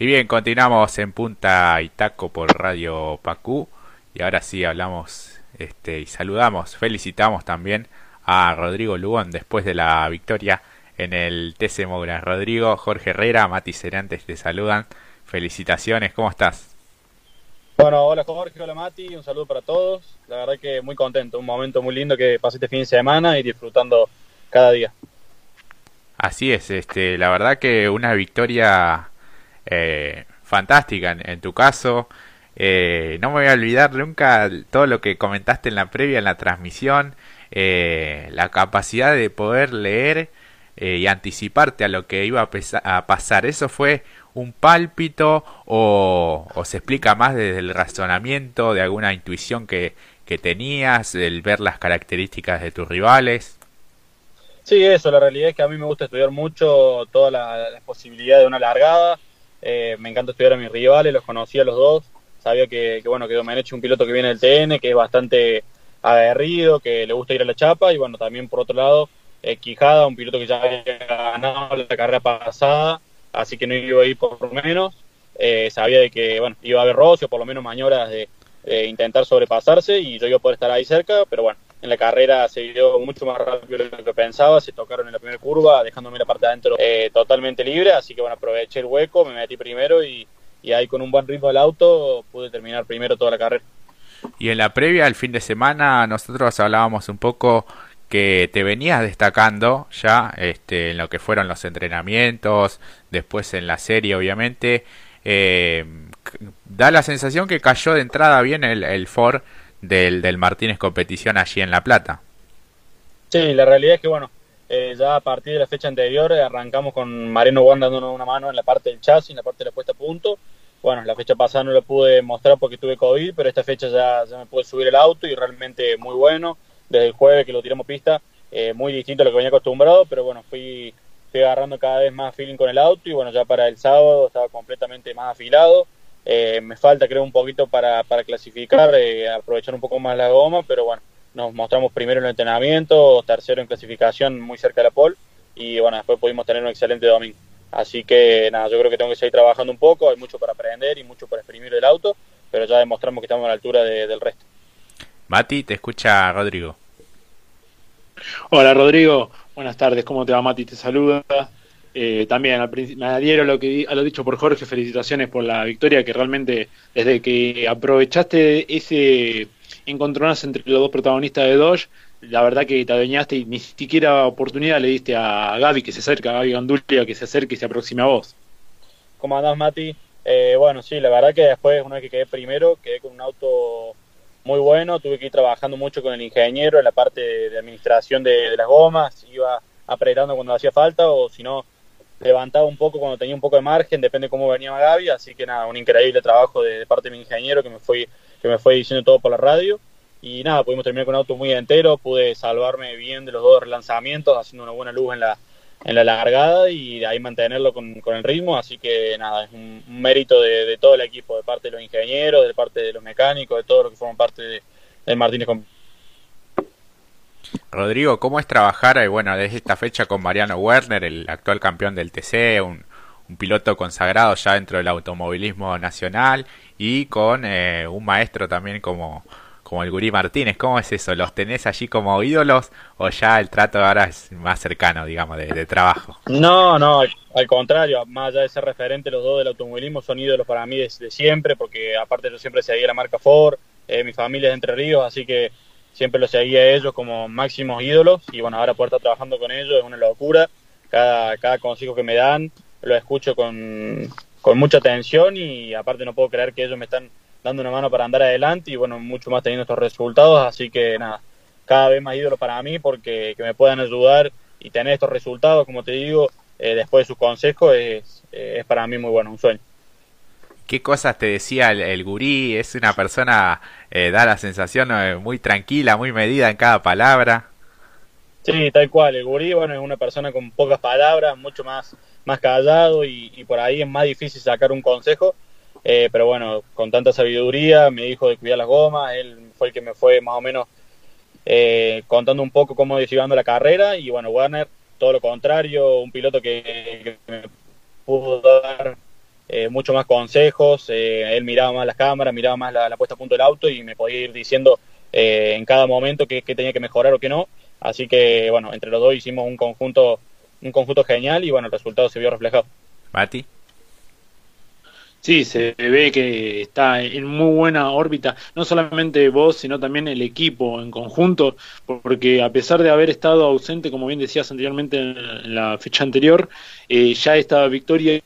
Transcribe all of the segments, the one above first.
Y bien, continuamos en Punta Itaco por Radio Pacú. Y ahora sí hablamos este, y saludamos, felicitamos también a Rodrigo Lugón después de la victoria en el TC Moura. Rodrigo, Jorge Herrera, Mati Cerantes te saludan. Felicitaciones, ¿cómo estás? Bueno, hola Jorge, hola Mati, un saludo para todos. La verdad que muy contento, un momento muy lindo que pasé este fin de semana y disfrutando cada día. Así es, este, la verdad que una victoria eh, fantástica en, tu caso. Eh, no me voy a olvidar nunca todo lo que comentaste en la previa, en la transmisión, eh, la capacidad de poder leer y anticiparte a lo que iba a, pasar. ¿Eso fue un pálpito o, se explica más desde el razonamiento, de alguna intuición que, tenías, el ver las características de tus rivales? Sí, eso, la realidad es que a mí me gusta estudiar mucho todas las posibilidades de una largada. Eh, me encanta estudiar a mis rivales, los conocí a los dos. Sabía que, que bueno, que Domenech es un piloto que viene del TN, que es bastante aguerrido, que le gusta ir a la chapa. Y bueno, también por otro lado, eh, Quijada, un piloto que ya había ganado la carrera pasada, así que no iba a ir por menos. Eh, sabía de que bueno, iba a haber rocio, por lo menos maniobras de, de intentar sobrepasarse y yo iba a poder estar ahí cerca, pero bueno, en la carrera se dio mucho más rápido de lo que pensaba, se tocaron en la primera curva, dejándome la parte de adentro eh, totalmente libre, así que bueno, aproveché el hueco, me metí primero y, ahí con un buen ritmo del auto pude terminar primero toda la carrera. Y en la previa, el fin de semana, nosotros hablábamos un poco que te venías destacando ya este, en lo que fueron los entrenamientos, después en la serie obviamente. Eh, da la sensación que cayó de entrada bien el, el Ford del, del Martínez Competición allí en La Plata. Sí, la realidad es que, bueno, eh, ya a partir de la fecha anterior eh, arrancamos con Mariano Juan dándonos una mano en la parte del chasis, en la parte de la puesta a punto. Bueno, la fecha pasada no lo pude mostrar porque tuve COVID, pero esta fecha ya, ya me pude subir el auto y realmente muy bueno. Desde el jueves que lo tiramos pista, eh, muy distinto a lo que venía acostumbrado, pero bueno, fui, fui agarrando cada vez más feeling con el auto y bueno, ya para el sábado estaba completamente más afilado. Eh, me falta creo un poquito para, para clasificar, eh, aprovechar un poco más la goma, pero bueno, nos mostramos primero en el entrenamiento, tercero en clasificación muy cerca de la pole y bueno, después pudimos tener un excelente domingo. Así que nada, yo creo que tengo que seguir trabajando un poco, hay mucho para aprender y mucho para exprimir el auto, pero ya demostramos que estamos a la altura del resto. Mati, te escucha Rodrigo. Hola Rodrigo, buenas tardes, ¿cómo te va Mati? Te saluda. Eh, también me adhiero a lo que a lo dicho por Jorge, felicitaciones por la victoria, que realmente desde que aprovechaste ese encontronazo entre los dos protagonistas de Dodge, la verdad que te adueñaste y ni siquiera oportunidad le diste a Gaby que se acerque, a Gaby Gandulia que se acerque y se aproxime a vos. ¿Cómo andás, Mati? Eh, bueno, sí, la verdad que después, una vez que quedé primero, quedé con un auto muy bueno, tuve que ir trabajando mucho con el ingeniero en la parte de, administración de, de, las gomas, iba apretando cuando hacía falta o si no levantaba un poco cuando tenía un poco de margen, depende cómo venía Gaby, así que nada, un increíble trabajo de, parte de mi ingeniero que me fue que me fue diciendo todo por la radio. Y nada, pudimos terminar con un auto muy entero, pude salvarme bien de los dos relanzamientos, haciendo una buena luz en la en la largada y de ahí mantenerlo con, el ritmo, así que nada, es un, mérito de, todo el equipo, de parte de los ingenieros, de parte de los mecánicos, de todos los que forman parte de, Martínez Rodrigo, ¿cómo es trabajar eh, bueno, desde esta fecha con Mariano Werner, el actual campeón del TC, un, piloto consagrado ya dentro del automovilismo nacional y con eh, un maestro también como, como el Gurí Martínez? ¿Cómo es eso? ¿Los tenés allí como ídolos o ya el trato ahora es más cercano, digamos, de, trabajo? No, no, al, contrario, más allá de ser referente los dos del automovilismo, son ídolos para mí desde siempre, porque aparte yo siempre seguía la marca Ford, eh, mi familia es de Entre Ríos, así que siempre los seguía a ellos como máximos ídolos y bueno, ahora poder estar trabajando con ellos es una locura. Cada, cada consejo que me dan lo escucho con, con mucha atención y aparte no puedo creer que ellos me están dando una mano para andar adelante y bueno, mucho más teniendo estos resultados, así que nada, cada vez más ídolo para mí porque que me puedan ayudar y tener estos resultados, como te digo, eh, después de sus consejos es, es para mí muy bueno, un sueño qué cosas te decía el, gurí, es una persona, eh, da la sensación eh, muy tranquila, muy medida en cada palabra. Sí, tal cual, el gurí, bueno, es una persona con pocas palabras, mucho más, más callado y, por ahí es más difícil sacar un consejo, eh, pero bueno, con tanta sabiduría me dijo de cuidar las gomas, él fue el que me fue más o menos contando un poco cómo llevando la carrera y bueno, Warner, todo lo contrario, un piloto que, que me pudo dar eh, mucho más consejos, eh, él miraba más las cámaras, miraba más la, puesta a punto del auto y me podía ir diciendo eh, en cada momento qué, tenía que mejorar o qué no. Así que bueno, entre los dos hicimos un conjunto, un conjunto genial y bueno, el resultado se vio reflejado. Mati. Sí, se ve que está en muy buena órbita, no solamente vos, sino también el equipo en conjunto, porque a pesar de haber estado ausente, como bien decías anteriormente en la fecha anterior, eh, ya esta victoria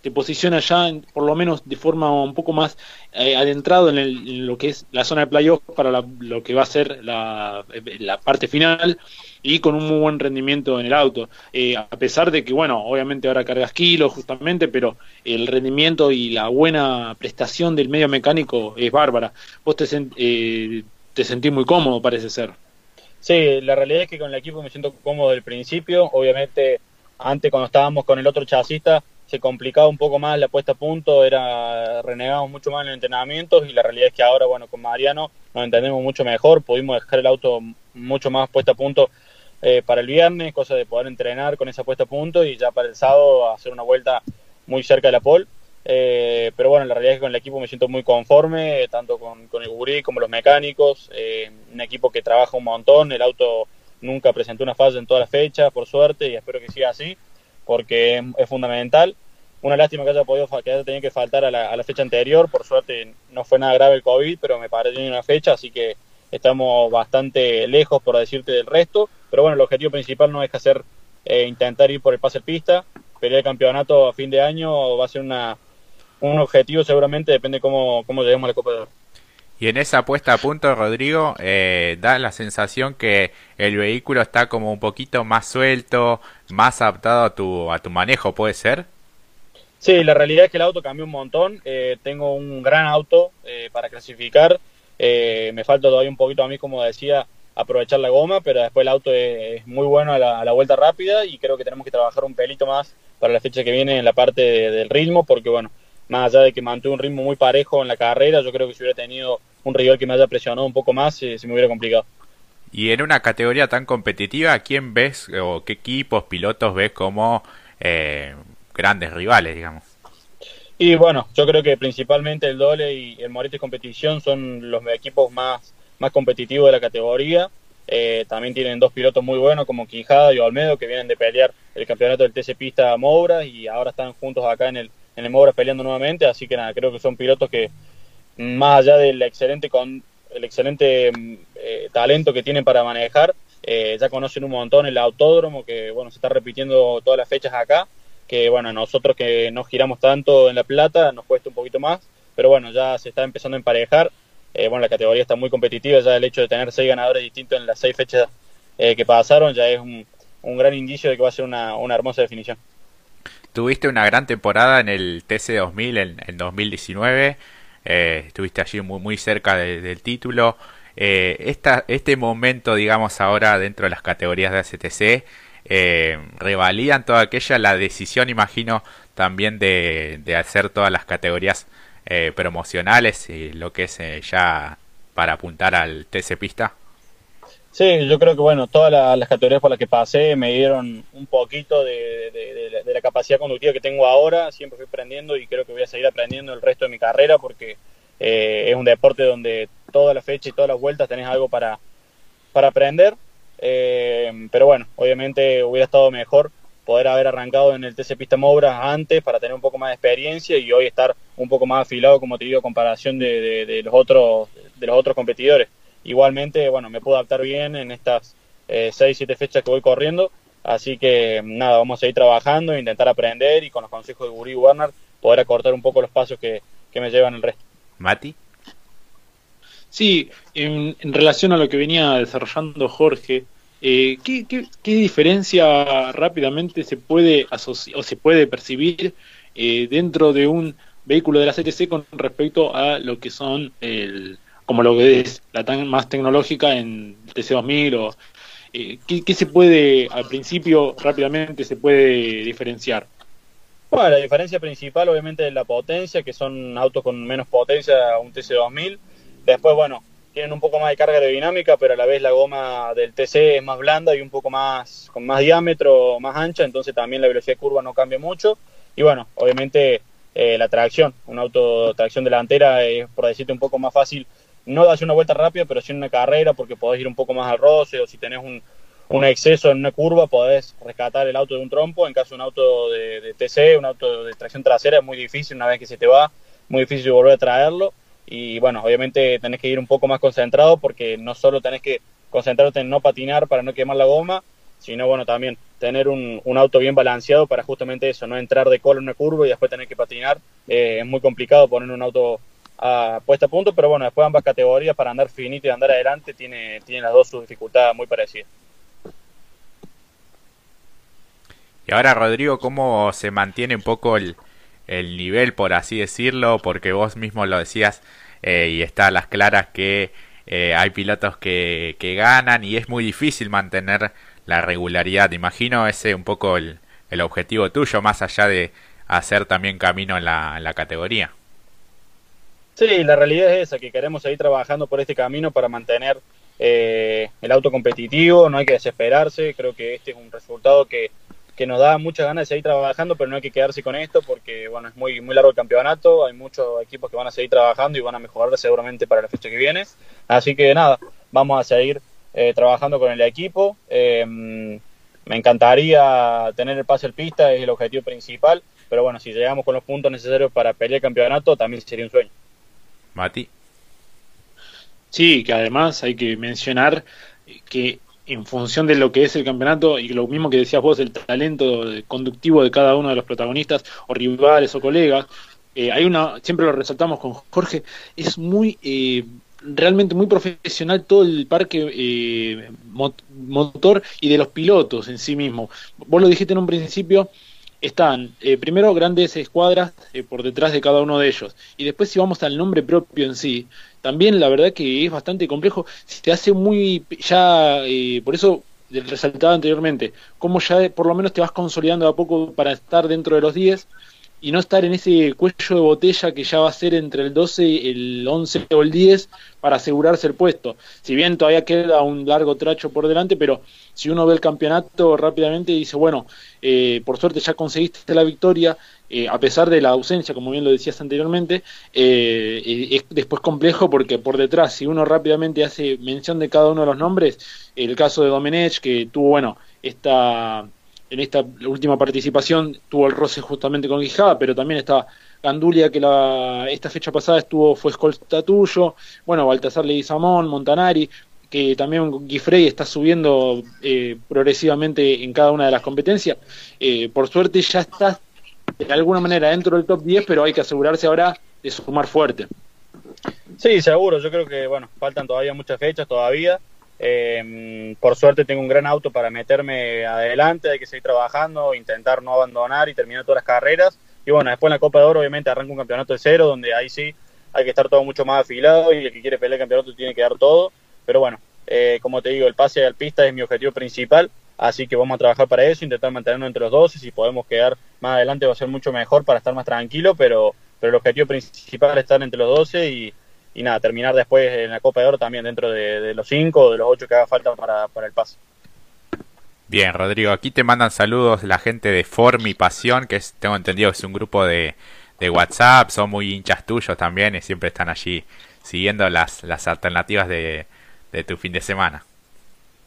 te posiciona ya, por lo menos de forma un poco más eh, adentrado en, lo que es la zona de playoff para lo que va a ser la, la parte final y con un muy buen rendimiento en el auto. Eh, a pesar de que, bueno, obviamente ahora cargas kilos justamente, pero el rendimiento y la buena prestación del medio mecánico es bárbara. Vos te, eh, te sentís muy cómodo, parece ser. Sí, la realidad es que con el equipo me siento cómodo del principio. Obviamente, antes cuando estábamos con el otro chasista, se complicaba un poco más la puesta a punto, era renegamos mucho más en los entrenamientos y la realidad es que ahora, bueno, con Mariano nos entendemos mucho mejor, pudimos dejar el auto mucho más puesta a punto eh, para el viernes, cosa de poder entrenar con esa puesta a punto y ya para el sábado hacer una vuelta muy cerca de la pole. Eh, pero bueno, la realidad es que con el equipo me siento muy conforme, tanto con, el gurí como los mecánicos, eh, un equipo que trabaja un montón, el auto nunca presentó una falla en todas las fechas, por suerte, y espero que siga así, porque es, fundamental. Una lástima que haya podido que haya tenido que faltar a la, a la, fecha anterior, por suerte no fue nada grave el COVID, pero me parece una fecha, así que estamos bastante lejos, por decirte, del resto. Pero bueno, el objetivo principal no es hacer eh, intentar ir por el pase pista. Pelear el campeonato a fin de año va a ser una, un objetivo, seguramente depende cómo, cómo lleguemos a la Copa de Oro. Y en esa puesta a punto, Rodrigo, eh, da la sensación que el vehículo está como un poquito más suelto, más adaptado a tu, a tu manejo, ¿puede ser? Sí, la realidad es que el auto cambió un montón. Eh, tengo un gran auto para clasificar. Eh, me falta todavía un poquito a mí, como decía, aprovechar la goma, pero después el auto es, muy bueno a la, vuelta rápida y creo que tenemos que trabajar un pelito más para la fecha que viene en la parte del ritmo, porque bueno, más allá de que mantuve un ritmo muy parejo en la carrera, yo creo que si hubiera tenido un rival que me haya presionado un poco más, se me hubiera complicado. Y en una categoría tan competitiva, ¿quién ves o qué equipos, pilotos ves como eh, grandes rivales, digamos? Y bueno, yo creo que principalmente el Dole y el Morete Competición son los equipos más, más competitivos de la categoría. Eh, también tienen dos pilotos muy buenos como Quijada y Olmedo que vienen de pelear el campeonato del TC Pista Moura y ahora están juntos acá en el, en Moura peleando nuevamente. Así que nada, creo que son pilotos que más allá del excelente, con, el excelente eh, talento que tienen para manejar, eh, ya conocen un montón el autódromo que bueno se está repitiendo todas las fechas acá que bueno, nosotros que no giramos tanto en La Plata nos cuesta un poquito más, pero bueno, ya se está empezando a emparejar. Eh, bueno, la categoría está muy competitiva, ya el hecho de tener seis ganadores distintos en las seis fechas eh, que pasaron ya es un, gran indicio de que va a ser una, hermosa definición. Tuviste una gran temporada en el TC2000 en, en 2019, eh, estuviste allí muy, cerca del título. esta, este momento, digamos, ahora dentro de las categorías de ACTC, eh, revalían toda aquella la decisión, imagino, también de, hacer todas las categorías eh, promocionales y lo que es eh, ya para apuntar al TC Pista? Sí, yo creo que bueno, todas las categorías por las que pasé me dieron un poquito de, la capacidad conductiva que tengo ahora, siempre fui aprendiendo y creo que voy a seguir aprendiendo el resto de mi carrera porque eh, es un deporte donde toda la fecha y todas las vueltas tenés algo para, para aprender eh, pero bueno, obviamente hubiera estado mejor poder haber arrancado en el TC Pista Mobras antes para tener un poco más de experiencia y hoy estar un poco más afilado, como te digo, a comparación de, los otros de los otros competidores. Igualmente, bueno, me puedo adaptar bien en estas eh, 6, 7 fechas que voy corriendo, así que nada, vamos a seguir trabajando, intentar aprender y con los consejos de Guri Warner poder acortar un poco los pasos que, que me llevan el resto. Mati. Sí, en, relación a lo que venía desarrollando Jorge, eh, ¿qué, diferencia rápidamente se puede asociar o se puede percibir eh, dentro de un vehículo de la CTC con respecto a lo que son el, como lo que es la tan más tecnológica en el TC2000 o eh, ¿qué, se puede al principio rápidamente se puede diferenciar? Bueno, la diferencia principal obviamente es la potencia, que son autos con menos potencia a un TC2000 Después, bueno, tienen un poco más de carga aerodinámica, pero a la vez la goma del TC es más blanda y un poco más, con más diámetro, más ancha, entonces también la velocidad de curva no cambia mucho. Y bueno, obviamente eh, la tracción. Un auto tracción delantera es, por decirte, un poco más fácil, no hacer una vuelta rápida, pero sí una carrera, porque podés ir un poco más al roce, o si tenés un, un exceso en una curva, podés rescatar el auto de un trompo. En caso de un auto de TC, un auto de tracción trasera, es muy difícil una vez que se te va, muy difícil volver a traerlo. Y bueno, obviamente tenés que ir un poco más concentrado porque no solo tenés que concentrarte en no patinar para no quemar la goma, sino bueno, también tener un, un auto bien balanceado para justamente eso, no entrar de cola en una curva y después tener que patinar. Eh, es muy complicado poner un auto a puesta a punto, pero bueno, después ambas categorías para andar finito y andar adelante tiene, tiene las dos sus dificultades muy parecidas. Y ahora, Rodrigo, ¿cómo se mantiene un poco el, el nivel, por así decirlo, porque vos mismo lo decías eh, y está a las claras que eh, hay pilotos que, que, ganan y es muy difícil mantener la regularidad. Imagino ese un poco el, el objetivo tuyo, más allá de hacer también camino en la, la categoría. Sí, la realidad es esa, que queremos seguir trabajando por este camino para mantener eh, el auto competitivo, no hay que desesperarse, creo que este es un resultado que, que nos da muchas ganas de seguir trabajando, pero no hay que quedarse con esto porque bueno, es muy, muy largo el campeonato, hay muchos equipos que van a seguir trabajando y van a mejorar seguramente para la fecha que viene. Así que nada, vamos a seguir eh, trabajando con el equipo. Eh, me encantaría tener el pase al pista, es el objetivo principal, pero bueno, si llegamos con los puntos necesarios para pelear el campeonato, también sería un sueño. Mati. Sí, que además hay que mencionar que en función de lo que es el campeonato y lo mismo que decías vos, el talento conductivo de cada uno de los protagonistas o rivales o colegas, eh, hay una, siempre lo resaltamos con Jorge, es muy, eh, realmente muy profesional todo el parque eh, motor y de los pilotos en sí mismo. Vos lo dijiste en un principio, están eh, primero grandes escuadras eh, por detrás de cada uno de ellos. Y después si vamos al nombre propio en sí también la verdad que es bastante complejo. Se hace muy ya eh, por eso resaltaba anteriormente como ya por lo menos te vas consolidando a poco para estar dentro de los 10 y no estar en ese cuello de botella que ya va a ser entre el 12, el 11 o el 10 para asegurarse el puesto. Si bien todavía queda un largo tracho por delante, pero si uno ve el campeonato rápidamente dice, bueno, eh, por suerte ya conseguiste la victoria, eh, a pesar de la ausencia, como bien lo decías anteriormente, eh, es después complejo porque por detrás, si uno rápidamente hace mención de cada uno de los nombres, el caso de Domenech, que tuvo, bueno, esta en esta última participación tuvo el roce justamente con Quijada, pero también está Gandulia, que la, esta fecha pasada estuvo, fue escolta tuyo, bueno, Baltasar Leguizamón, Montanari, que también Guifrey está subiendo eh, progresivamente en cada una de las competencias. Eh, por suerte ya está de alguna manera dentro del top 10, pero hay que asegurarse ahora de sumar fuerte. Sí, seguro, yo creo que, bueno, faltan todavía muchas fechas todavía eh, por suerte tengo un gran auto para meterme adelante, hay que seguir trabajando, intentar no abandonar y terminar todas las carreras. Y bueno, después en la Copa de Oro obviamente arranca un campeonato de cero, donde ahí sí hay que estar todo mucho más afilado y el que quiere pelear el campeonato tiene que dar todo. Pero bueno, eh, como te digo, el pase al pista es mi objetivo principal, así que vamos a trabajar para eso, intentar mantenernos entre los dos y si podemos quedar más adelante va a ser mucho mejor para estar más tranquilo, pero, pero el objetivo principal es estar entre los 12 y, y nada, terminar después en la Copa de Oro también dentro de, de los cinco o de los ocho que haga falta para, para el paso. Bien, Rodrigo, aquí te mandan saludos la gente de Form y Pasión, que es, tengo entendido que es un grupo de, de WhatsApp, son muy hinchas tuyos también y siempre están allí siguiendo las, las alternativas de, de tu fin de semana.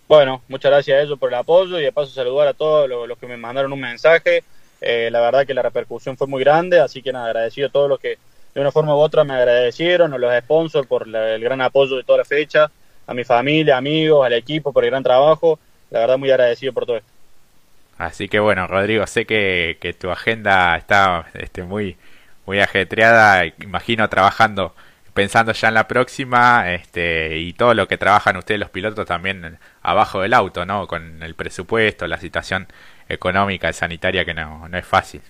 Bueno, muchas gracias a ellos por el apoyo y de paso saludar a todos los, los que me mandaron un mensaje. Eh, la verdad que la repercusión fue muy grande, así que nada, agradecido a todos los que de una forma u otra me agradecieron, a los sponsors por el gran apoyo de toda la fecha, a mi familia, amigos, al equipo por el gran trabajo. La verdad, muy agradecido por todo esto. Así que bueno, Rodrigo, sé que, que tu agenda está este, muy, muy ajetreada, imagino trabajando, pensando ya en la próxima, este, y todo lo que trabajan ustedes los pilotos también abajo del auto, ¿no? Con el presupuesto, la situación económica y sanitaria que no, no es fácil.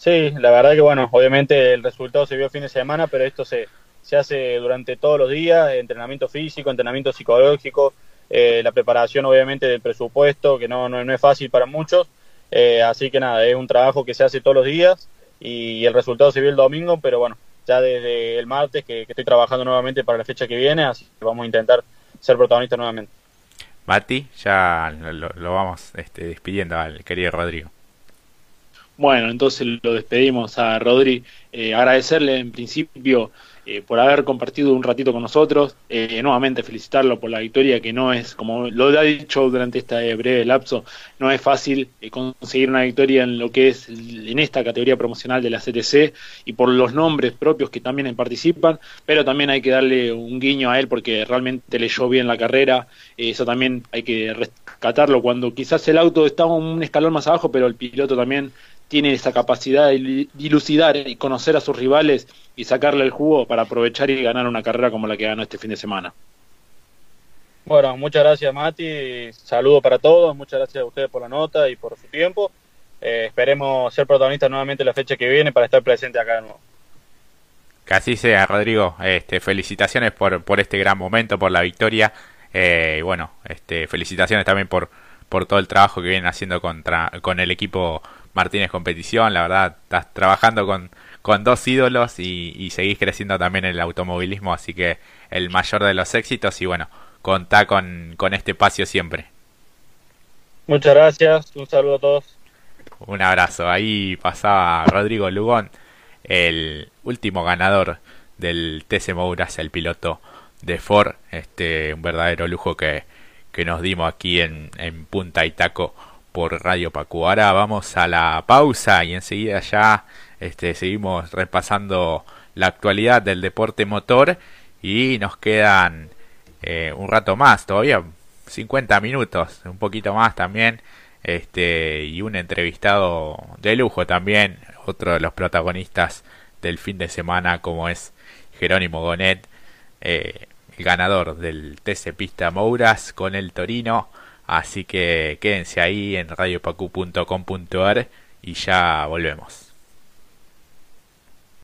Sí, la verdad que bueno, obviamente el resultado se vio el fin de semana, pero esto se, se hace durante todos los días, entrenamiento físico, entrenamiento psicológico, eh, la preparación obviamente del presupuesto, que no, no, no es fácil para muchos, eh, así que nada, es un trabajo que se hace todos los días y el resultado se vio el domingo, pero bueno, ya desde el martes que, estoy trabajando nuevamente para la fecha que viene, así que vamos a intentar ser protagonistas nuevamente. Mati, ya lo, lo vamos este, despidiendo al querido Rodrigo. Bueno, entonces lo despedimos a Rodri. Eh, agradecerle en principio eh, por haber compartido un ratito con nosotros. Eh, nuevamente felicitarlo por la victoria, que no es, como lo ha dicho durante este breve lapso, no es fácil eh, conseguir una victoria en lo que es en esta categoría promocional de la CTC y por los nombres propios que también participan, pero también hay que darle un guiño a él porque realmente leyó bien la carrera. eso también hay que rescatarlo cuando quizás el auto está un escalón más abajo, pero el piloto también tiene esa capacidad de dilucidar y conocer a sus rivales y sacarle el jugo para aprovechar y ganar una carrera como la que ganó este fin de semana. Bueno, muchas gracias Mati, saludo para todos, muchas gracias a ustedes por la nota y por su tiempo. Eh, esperemos ser protagonistas nuevamente la fecha que viene para estar presente acá de nuevo. Que así sea, Rodrigo. Este, felicitaciones por, por este gran momento, por la victoria. Eh, y bueno, este, felicitaciones también por, por todo el trabajo que vienen haciendo contra, con el equipo Martínez Competición, la verdad, estás trabajando con, con dos ídolos y, y, seguís creciendo también en el automovilismo, así que el mayor de los éxitos y bueno, contá con, con este espacio siempre. Muchas gracias, un saludo a todos. Un abrazo, ahí pasaba Rodrigo Lugón, el último ganador del TC Mouras, el piloto de Ford, este, un verdadero lujo que, que nos dimos aquí en, en Punta Itaco por Radio Pacu. Ahora vamos a la pausa y enseguida ya este, seguimos repasando la actualidad del deporte motor y nos quedan eh, un rato más, todavía 50 minutos, un poquito más también, este, y un entrevistado de lujo también, otro de los protagonistas del fin de semana como es Jerónimo Gonet, eh, el ganador del TC Pista Mouras con el Torino Así que quédense ahí en radiopacu.com.ar y ya volvemos.